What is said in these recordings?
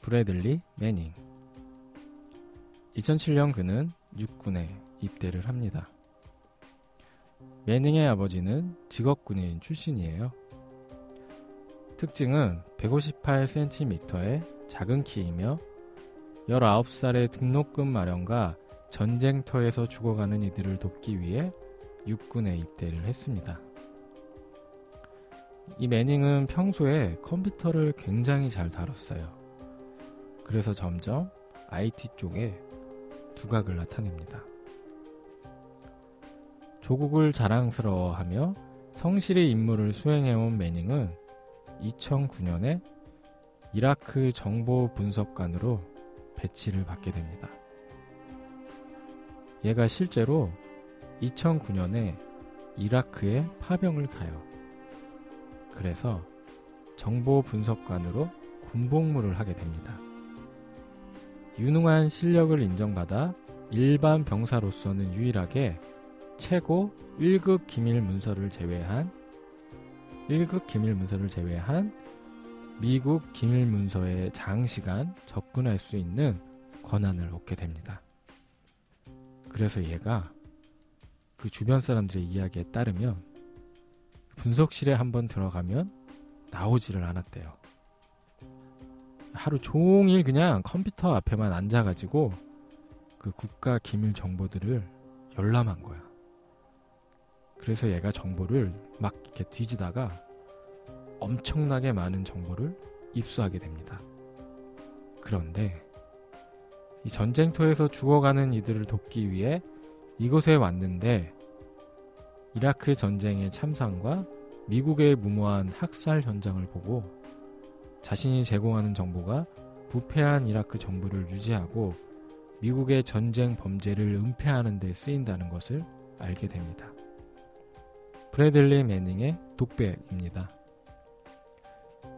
브래들리 매닝. 2007년 그는 육군에 입대를 합니다. 매닝의 아버지는 직업군인 출신이에요. 특징은 158cm의 작은 키이며 19살의 등록금 마련과 전쟁터에서 죽어가는 이들을 돕기 위해 육군에 입대를 했습니다. 이 매닝은 평소에 컴퓨터를 굉장히 잘 다뤘어요. 그래서 점점 IT 쪽에 두각을 나타냅니다. 조국을 자랑스러워하며 성실히 임무를 수행해온 매닝은 2009년에 이라크 정보 분석관으로 배치를 받게 됩니다. 얘가 실제로 2009년에 이라크에 파병을 가요. 그래서 정보 분석관으로 군복무를 하게 됩니다. 유능한 실력을 인정받아 일반 병사로서는 유일하게 최고 1급 기밀 문서를 제외한 1급 기밀 문서를 제외한 미국 기밀 문서에 장시간 접근할 수 있는 권한을 얻게 됩니다. 그래서 얘가 그 주변 사람들의 이야기에 따르면 분석실에 한번 들어가면 나오지를 않았대요. 하루 종일 그냥 컴퓨터 앞에만 앉아가지고 그 국가 기밀 정보들을 열람한 거야. 그래서 얘가 정보를 막 이렇게 뒤지다가 엄청나게 많은 정보를 입수하게 됩니다. 그런데 이 전쟁터에서 죽어가는 이들을 돕기 위해 이곳에 왔는데 이라크 전쟁의 참상과 미국의 무모한 학살 현장을 보고 자신이 제공하는 정보가 부패한 이라크 정부를 유지하고 미국의 전쟁 범죄를 은폐하는 데 쓰인다는 것을 알게 됩니다. 브래들리 매닝의 독백입니다.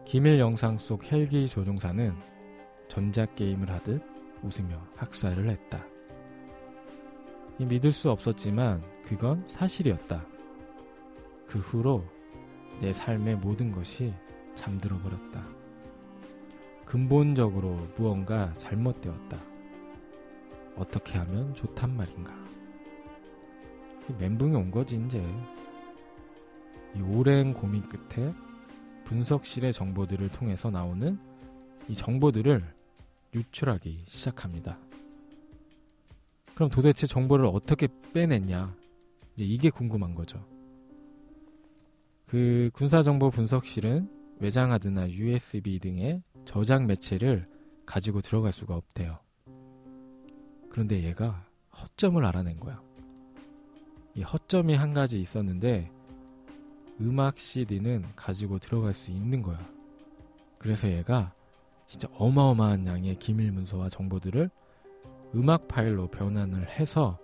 기밀 영상 속 헬기 조종사는 전자게임을 하듯 웃으며 학살을 했다. 믿을 수 없었지만 그건 사실이었다. 그 후로 내 삶의 모든 것이 잠들어 버렸다. 근본적으로 무언가 잘못되었다. 어떻게 하면 좋단 말인가. 멘붕이 온 거지, 이제. 이 오랜 고민 끝에 분석실의 정보들을 통해서 나오는 이 정보들을 유출하기 시작합니다. 그럼 도대체 정보를 어떻게 빼냈냐? 이제 이게 궁금한 거죠. 그 군사정보 분석실은 외장하드나 USB 등의 저장 매체를 가지고 들어갈 수가 없대요. 그런데 얘가 허점을 알아낸 거야. 이 허점이 한 가지 있었는데 음악 CD는 가지고 들어갈 수 있는 거야. 그래서 얘가 진짜 어마어마한 양의 기밀 문서와 정보들을 음악 파일로 변환을 해서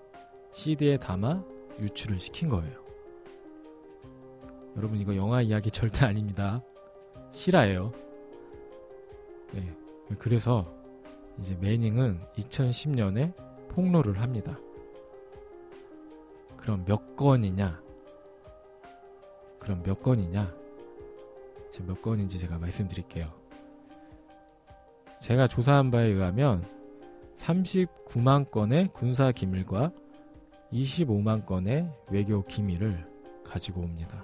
CD에 담아 유출을 시킨 거예요. 여러분 이거 영화 이야기 절대 아닙니다. 실화예요. 네. 그래서 이제 매닝은 2010년에 폭로를 합니다. 그럼 몇 건이냐? 그럼 몇 건이냐? 지금 몇 건인지 제가 말씀드릴게요. 제가 조사한 바에 의하면 39만 건의 군사 기밀과 25만 건의 외교 기밀을 가지고 옵니다.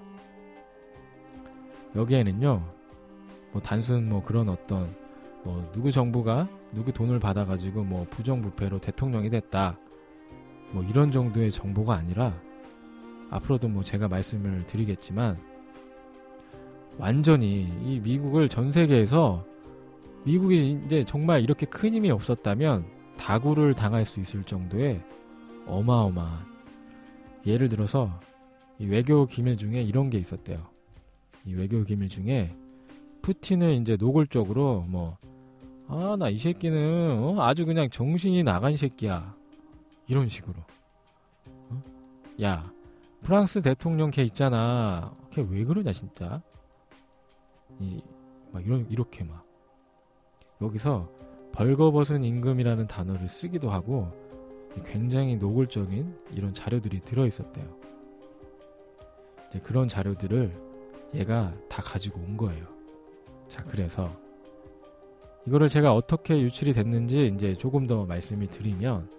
여기에는요, 뭐 단순 뭐 그런 어떤 뭐 누구 정부가 누구 돈을 받아가지고 뭐 부정부패로 대통령이 됐다. 뭐 이런 정도의 정보가 아니라 앞으로도 뭐 제가 말씀을 드리겠지만 완전히 이 미국을 전 세계에서 미국이 이제 정말 이렇게 큰 힘이 없었다면 다구를 당할 수 있을 정도의 어마어마한 예를 들어서 이 외교 기밀 중에 이런 게 있었대요. 이 외교 기밀 중에 푸틴은 이제 노골적으로 뭐 아 나 이 새끼는 어? 아주 그냥 정신이 나간 새끼야 이런 식으로 어? 야 프랑스 대통령 걔 있잖아 걔 왜 그러냐 진짜 이 막 이런 이렇게 막 여기서 벌거벗은 임금이라는 단어를 쓰기도 하고 굉장히 노골적인 이런 자료들이 들어 있었대요. 이제 그런 자료들을 얘가 다 가지고 온 거예요. 자, 그래서 이거를 제가 어떻게 유출이 됐는지 이제 조금 더 말씀을 드리면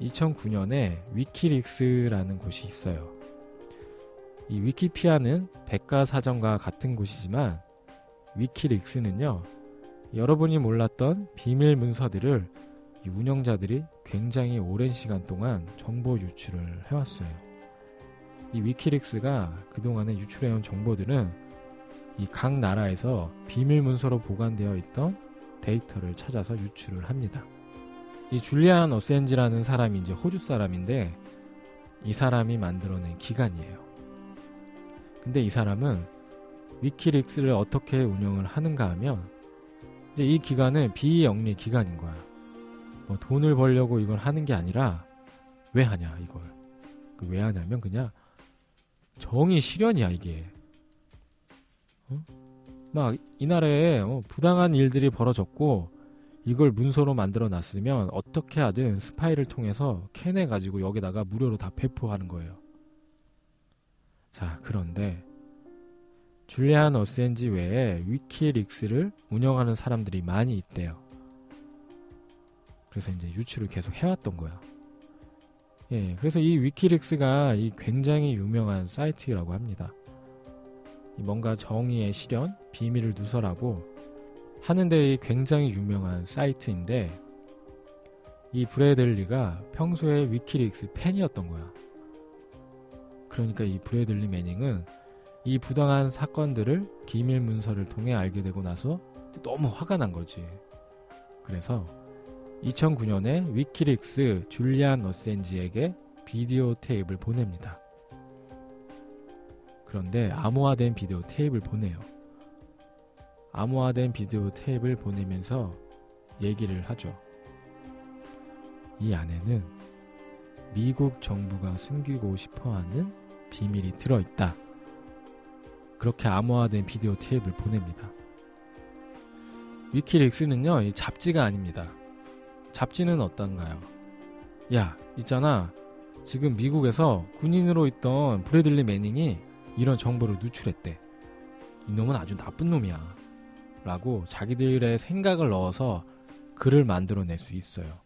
2009년에 위키릭스라는 곳이 있어요. 이 위키피아는 백과사전과 같은 곳이지만 위키릭스는요. 여러분이 몰랐던 비밀 문서들을 운영자들이 굉장히 오랜 시간 동안 정보 유출을 해왔어요. 이 위키릭스가 그동안에 유출해온 정보들은 이 각 나라에서 비밀 문서로 보관되어 있던 데이터를 찾아서 유출을 합니다. 이 줄리안 어센지라는 사람이 이제 호주 사람인데 이 사람이 만들어낸 기관이에요. 근데 이 사람은 위키릭스를 어떻게 운영을 하는가 하면 이제 이 기관은 비영리 기관인 거야. 뭐 돈을 벌려고 이걸 하는 게 아니라 왜 하냐 이걸 그왜 하냐면 그냥 정의 실현이야 이게. 어? 막이 나라에 어, 부당한 일들이 벌어졌고 이걸 문서로 만들어 놨으면 어떻게 하든 스파이를 통해서 캐내 가지고 여기다가 무료로 다 배포하는 거예요. 자, 그런데 줄리안 어센지 외에 위키릭스를 운영하는 사람들이 많이 있대요. 그래서 이제 유출을 계속 해왔던 거야. 예, 그래서 이 위키릭스가 이 굉장히 유명한 사이트라고 합니다. 뭔가 정의의 실현, 비밀을 누설하고 하는데 굉장히 유명한 사이트인데 이 브래들리가 평소에 위키릭스 팬이었던 거야. 그러니까 이 브래들리 매닝은 이 부당한 사건들을 기밀 문서를 통해 알게 되고 나서 너무 화가 난 거지. 그래서 2009년에 위키릭스 줄리안 어센지에게 비디오 테이프를 보냅니다. 그런데 암호화된 비디오 테이프를 보내요. 암호화된 비디오 테이프를 보내면서 얘기를 하죠. 이 안에는 미국 정부가 숨기고 싶어 하는 비밀이 들어있다. 그렇게 암호화된 비디오 테이프를 보냅니다. 위키릭스는요, 이 잡지가 아닙니다. 잡지는 어떤가요? 야, 있잖아. 지금 미국에서 군인으로 있던 브래들리 매닝이 이런 정보를 누출했대. 이놈은 아주 나쁜 놈이야. 라고 자기들의 생각을 넣어서 글을 만들어낼 수 있어요.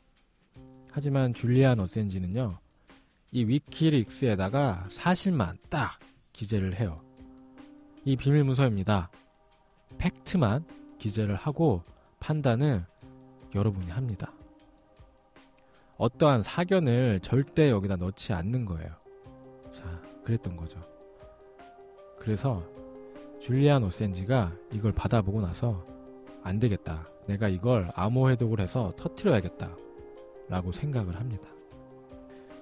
하지만 줄리안 어센지는요, 이 위키릭스에다가 사실만 딱 기재를 해요. 이 비밀 문서입니다. 팩트만 기재를 하고 판단은 여러분이 합니다. 어떠한 사견을 절대 여기다 넣지 않는 거예요. 자, 그랬던 거죠. 그래서 줄리안 오센지가 이걸 받아보고 나서 안 되겠다. 내가 이걸 암호 해독을 해서 터트려야겠다. 라고 생각을 합니다.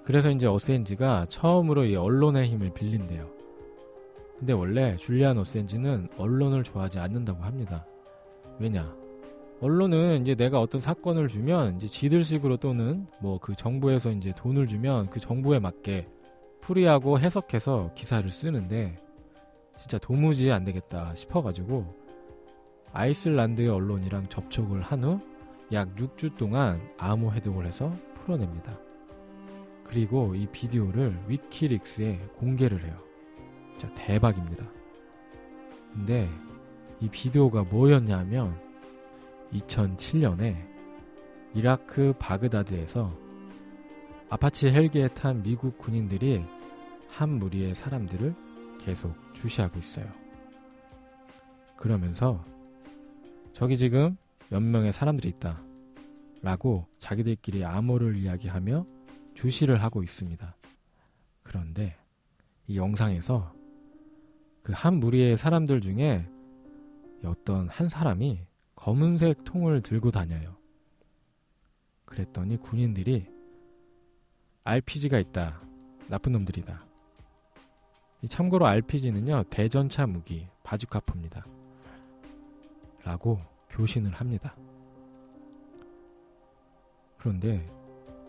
그래서 이제 오센지가 처음으로 이 언론의 힘을 빌린대요. 근데 원래 줄리안 오센지는 언론을 좋아하지 않는다고 합니다. 왜냐? 언론은 이제 내가 어떤 사건을 주면 이제 지들식으로 또는 뭐 그 정부에서 이제 돈을 주면 그 정부에 맞게 풀이하고 해석해서 기사를 쓰는데 진짜 도무지 안 되겠다 싶어가지고 아이슬란드의 언론이랑 접촉을 한 후 약 6주 동안 암호 해독을 해서 풀어냅니다. 그리고 이 비디오를 위키릭스에 공개를 해요. 진짜 대박입니다. 근데 이 비디오가 뭐였냐면 2007년에 이라크 바그다드에서 아파치 헬기에 탄 미국 군인들이 한 무리의 사람들을 계속 주시하고 있어요. 그러면서 저기 지금 몇 명의 사람들이 있다. 라고 자기들끼리 암호를 이야기하며 주시를 하고 있습니다. 그런데 이 영상에서 그 한 무리의 사람들 중에 어떤 한 사람이 검은색 통을 들고 다녀요. 그랬더니 군인들이 RPG가 있다. 나쁜 놈들이다. 참고로 RPG는요, 대전차 무기, 바주카포입니다. 라고 교신을 합니다. 그런데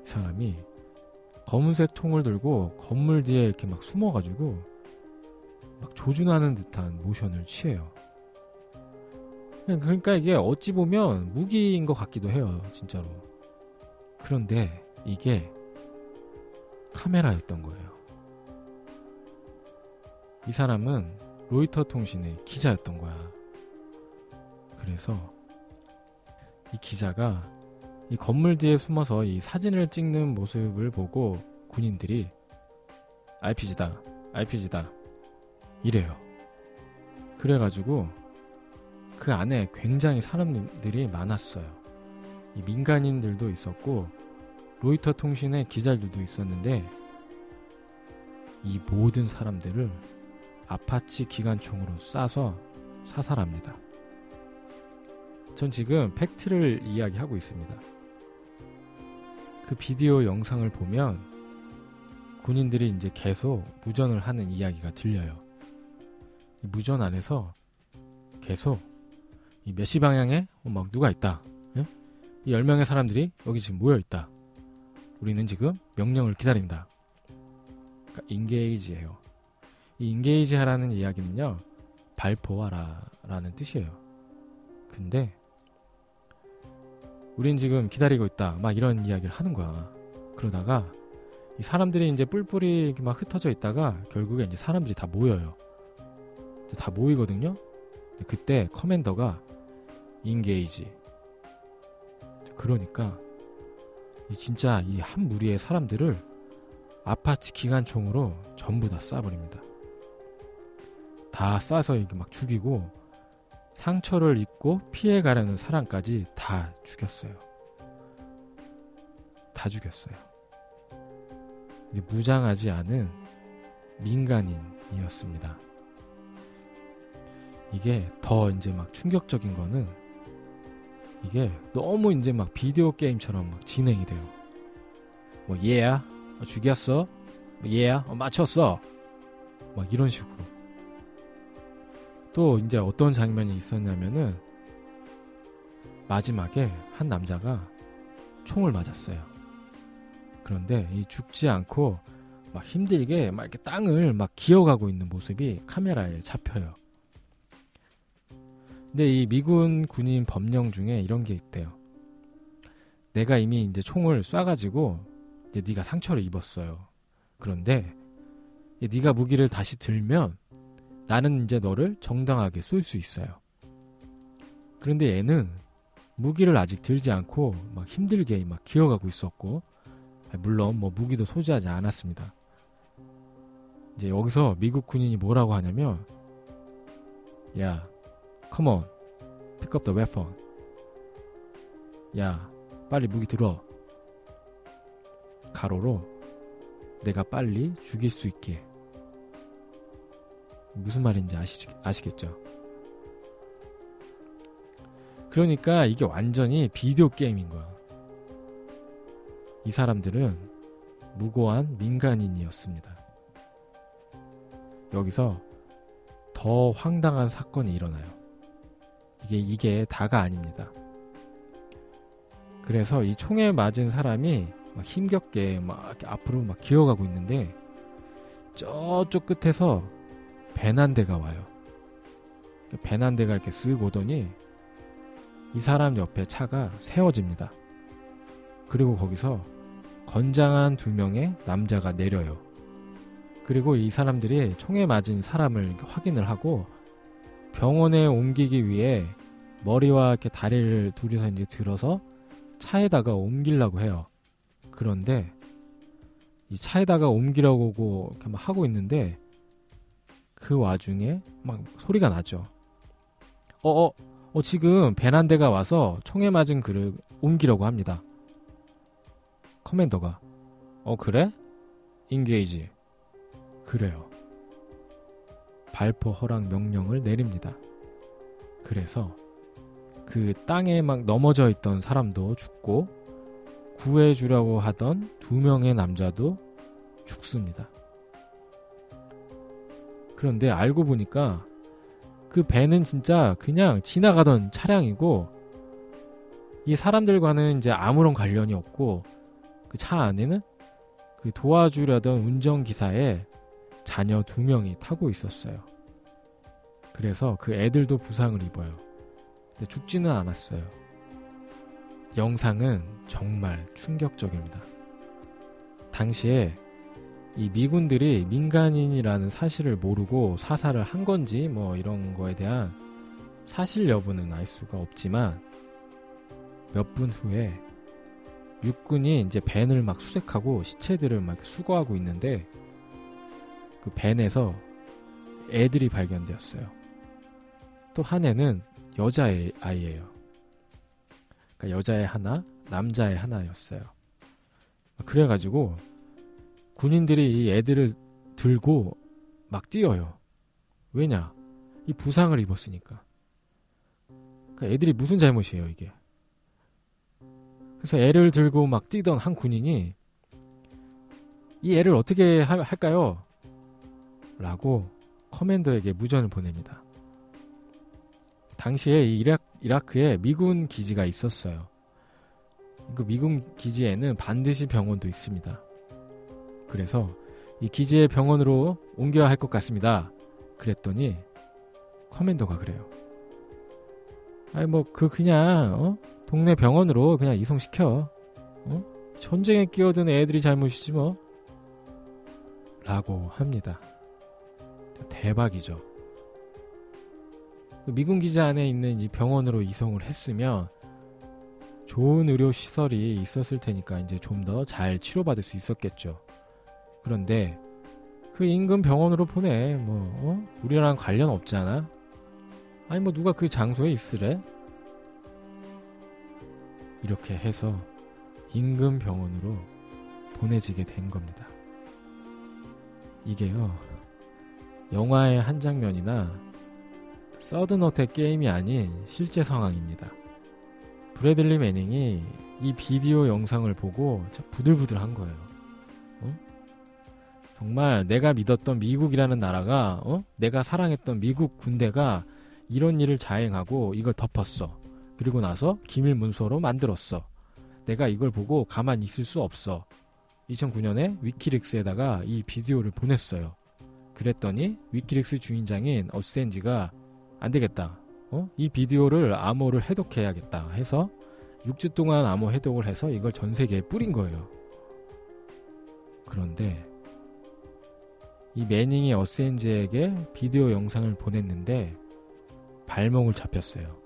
이 사람이 검은색 통을 들고 건물 뒤에 이렇게 막 숨어가지고 막 조준하는 듯한 모션을 취해요. 그러니까 이게 어찌 보면 무기인 것 같기도 해요, 진짜로. 그런데 이게 카메라였던 거예요. 이 사람은 로이터 통신의 기자였던 거야. 그래서 이 기자가 이 건물 뒤에 숨어서 이 사진을 찍는 모습을 보고 군인들이 RPG다, RPG다 이래요. 그래가지고 그 안에 굉장히 사람들이 많았어요. 이 민간인들도 있었고 로이터 통신의 기자들도 있었는데 이 모든 사람들을 아파치 기관총으로 쏴서 사살합니다. 전 지금 팩트를 이야기하고 있습니다. 그 비디오 영상을 보면 군인들이 이제 계속 무전을 하는 이야기가 들려요. 무전 안에서 계속 몇 시 방향에 어, 막 누가 있다. 예? 이 10명의 사람들이 여기 지금 모여 있다. 우리는 지금 명령을 기다린다. 그러니까 인게이지예요. 이 인게이지 하라는 이야기는요. 발포하라라는 뜻이에요. 근데 우린 지금 기다리고 있다. 막 이런 이야기를 하는 거야. 그러다가 이 사람들이 이제 뿔뿔이 막 흩어져 있다가 결국에 이제 사람들이 다 모여요. 다 모이거든요. 그때 commander가 engage. 그러니까 이 진짜 이 한 무리의 사람들을 아파치 기관총으로 전부 다 쏴버립니다. 다 쏴서 이렇게 막 죽이고 상처를 입고 피해가려는 사람까지 다 죽였어요. 다 죽였어요. 무장하지 않은 민간인이었습니다. 이게 더 이제 막 충격적인 거는 이게 너무 이제 막 비디오 게임처럼 막 진행이 돼요. 뭐 얘야 어, 죽였어, 뭐 얘야 어, 맞췄어, 막 이런 식으로. 또 이제 어떤 장면이 있었냐면은 마지막에 한 남자가 총을 맞았어요. 그런데 이 죽지 않고 막 힘들게 막 이렇게 땅을 막 기어가고 있는 모습이 카메라에 잡혀요. 근데 이 미군 군인 법령 중에 이런 게 있대요. 내가 이미 이제 총을 쏴가지고 이제 네가 상처를 입었어요. 그런데 네가 무기를 다시 들면 나는 이제 너를 정당하게 쏠 수 있어요. 그런데 얘는 무기를 아직 들지 않고 막 힘들게 막 기어가고 있었고, 물론 뭐 무기도 소지하지 않았습니다. 이제 여기서 미국 군인이 뭐라고 하냐면, 야, come on, pick up the weapon. 야, 빨리 무기 들어. 가로로 내가 빨리 죽일 수 있게 무슨 말인지 아시, 아시겠죠? 그러니까 이게 완전히 비디오 게임인 거야. 이 사람들은 무고한 민간인이었습니다. 여기서 더 황당한 사건이 일어나요. 이게, 이게 다가 아닙니다. 그래서 이 총에 맞은 사람이 막 힘겹게 막 앞으로 막 기어가고 있는데 저쪽 끝에서 배난 대가 와요. 배난 대가 이렇게 쓱 오더니 이 사람 옆에 차가 세워집니다. 그리고 거기서 건장한 두 명의 남자가 내려요. 그리고 이 사람들이 총에 맞은 사람을 확인을 하고 병원에 옮기기 위해 머리와 이렇게 다리를 둘이서 이제 들어서 차에다가 옮기려고 해요. 그런데 이 차에다가 옮기려고 막 하고 있는데 그 와중에 막 소리가 나죠. 어, 어, 어 지금 배난대가 와서 총에 맞은 그를 옮기려고 합니다. 커맨더가 어 그래? 인게이지 그래요. 발포 허락 명령을 내립니다. 그래서 그 땅에 막 넘어져 있던 사람도 죽고 구해주려고 하던 두 명의 남자도 죽습니다. 그런데 알고 보니까 그 배는 진짜 그냥 지나가던 차량이고 이 사람들과는 이제 아무런 관련이 없고 그 차 안에는 그 도와주려던 운전기사의 자녀 두 명이 타고 있었어요. 그래서 그 애들도 부상을 입어요. 근데 죽지는 않았어요. 영상은 정말 충격적입니다. 당시에 이 미군들이 민간인이라는 사실을 모르고 사살을 한 건지 뭐 이런 거에 대한 사실 여부는 알 수가 없지만 몇 분 후에 육군이 이제 벤을 막 수색하고 시체들을 막 수거하고 있는데 그 벤에서 애들이 발견되었어요. 또 한 애는 여자의 아이예요. 그러니까 여자의 하나, 남자의 하나였어요. 그래가지고 군인들이 이 애들을 들고 막 뛰어요. 왜냐? 이 부상을 입었으니까. 그러니까 애들이 무슨 잘못이에요, 이게. 그래서 애를 들고 막 뛰던 한 군인이 이 애를 어떻게 하, 할까요? 라고 커맨더에게 무전을 보냅니다. 당시에 이라, 이라크에 미군 기지가 있었어요. 그 미군 기지에는 반드시 병원도 있습니다. 그래서 이 기지의 병원으로 옮겨야 할 것 같습니다. 그랬더니 커맨더가 그래요. 아니 뭐 그 그냥 어? 동네 병원으로 그냥 이송시켜. 어? 전쟁에 끼어든 애들이 잘못이지 뭐. 라고 합니다. 대박이죠. 그 미군 기지 안에 있는 이 병원으로 이송을 했으면 좋은 의료 시설이 있었을 테니까 이제 좀 더 잘 치료받을 수 있었겠죠. 그런데 그 인근 병원으로 보내 뭐 어? 우리랑 관련 없잖아. 아니 뭐 누가 그 장소에 있으래? 이렇게 해서 인근 병원으로 보내지게 된 겁니다. 이게요, 영화의 한 장면이나 서든어택 게임이 아닌 실제 상황입니다. 브래들리 매닝이 이 비디오 영상을 보고 부들부들 한 거예요. 어? 정말 내가 믿었던 미국이라는 나라가, 어? 내가 사랑했던 미국 군대가 이런 일을 자행하고 이걸 덮었어. 그리고 나서 기밀 문서로 만들었어. 내가 이걸 보고 가만히 있을 수 없어. 2009년에 위키릭스에다가 이 비디오를 보냈어요. 그랬더니 위키릭스 주인장인 어센지가 안 되겠다. 어? 이 비디오를 암호를 해독해야겠다 해서 6주 동안 암호 해독을 해서 이걸 전 세계에 뿌린 거예요. 그런데 이 매닝이 어센지에게 비디오 영상을 보냈는데 발목을 잡혔어요.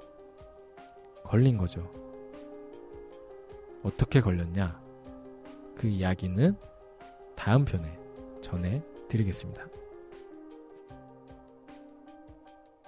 걸린 거죠. 어떻게 걸렸냐? 그 이야기는 다음 편에 전해 드리겠습니다.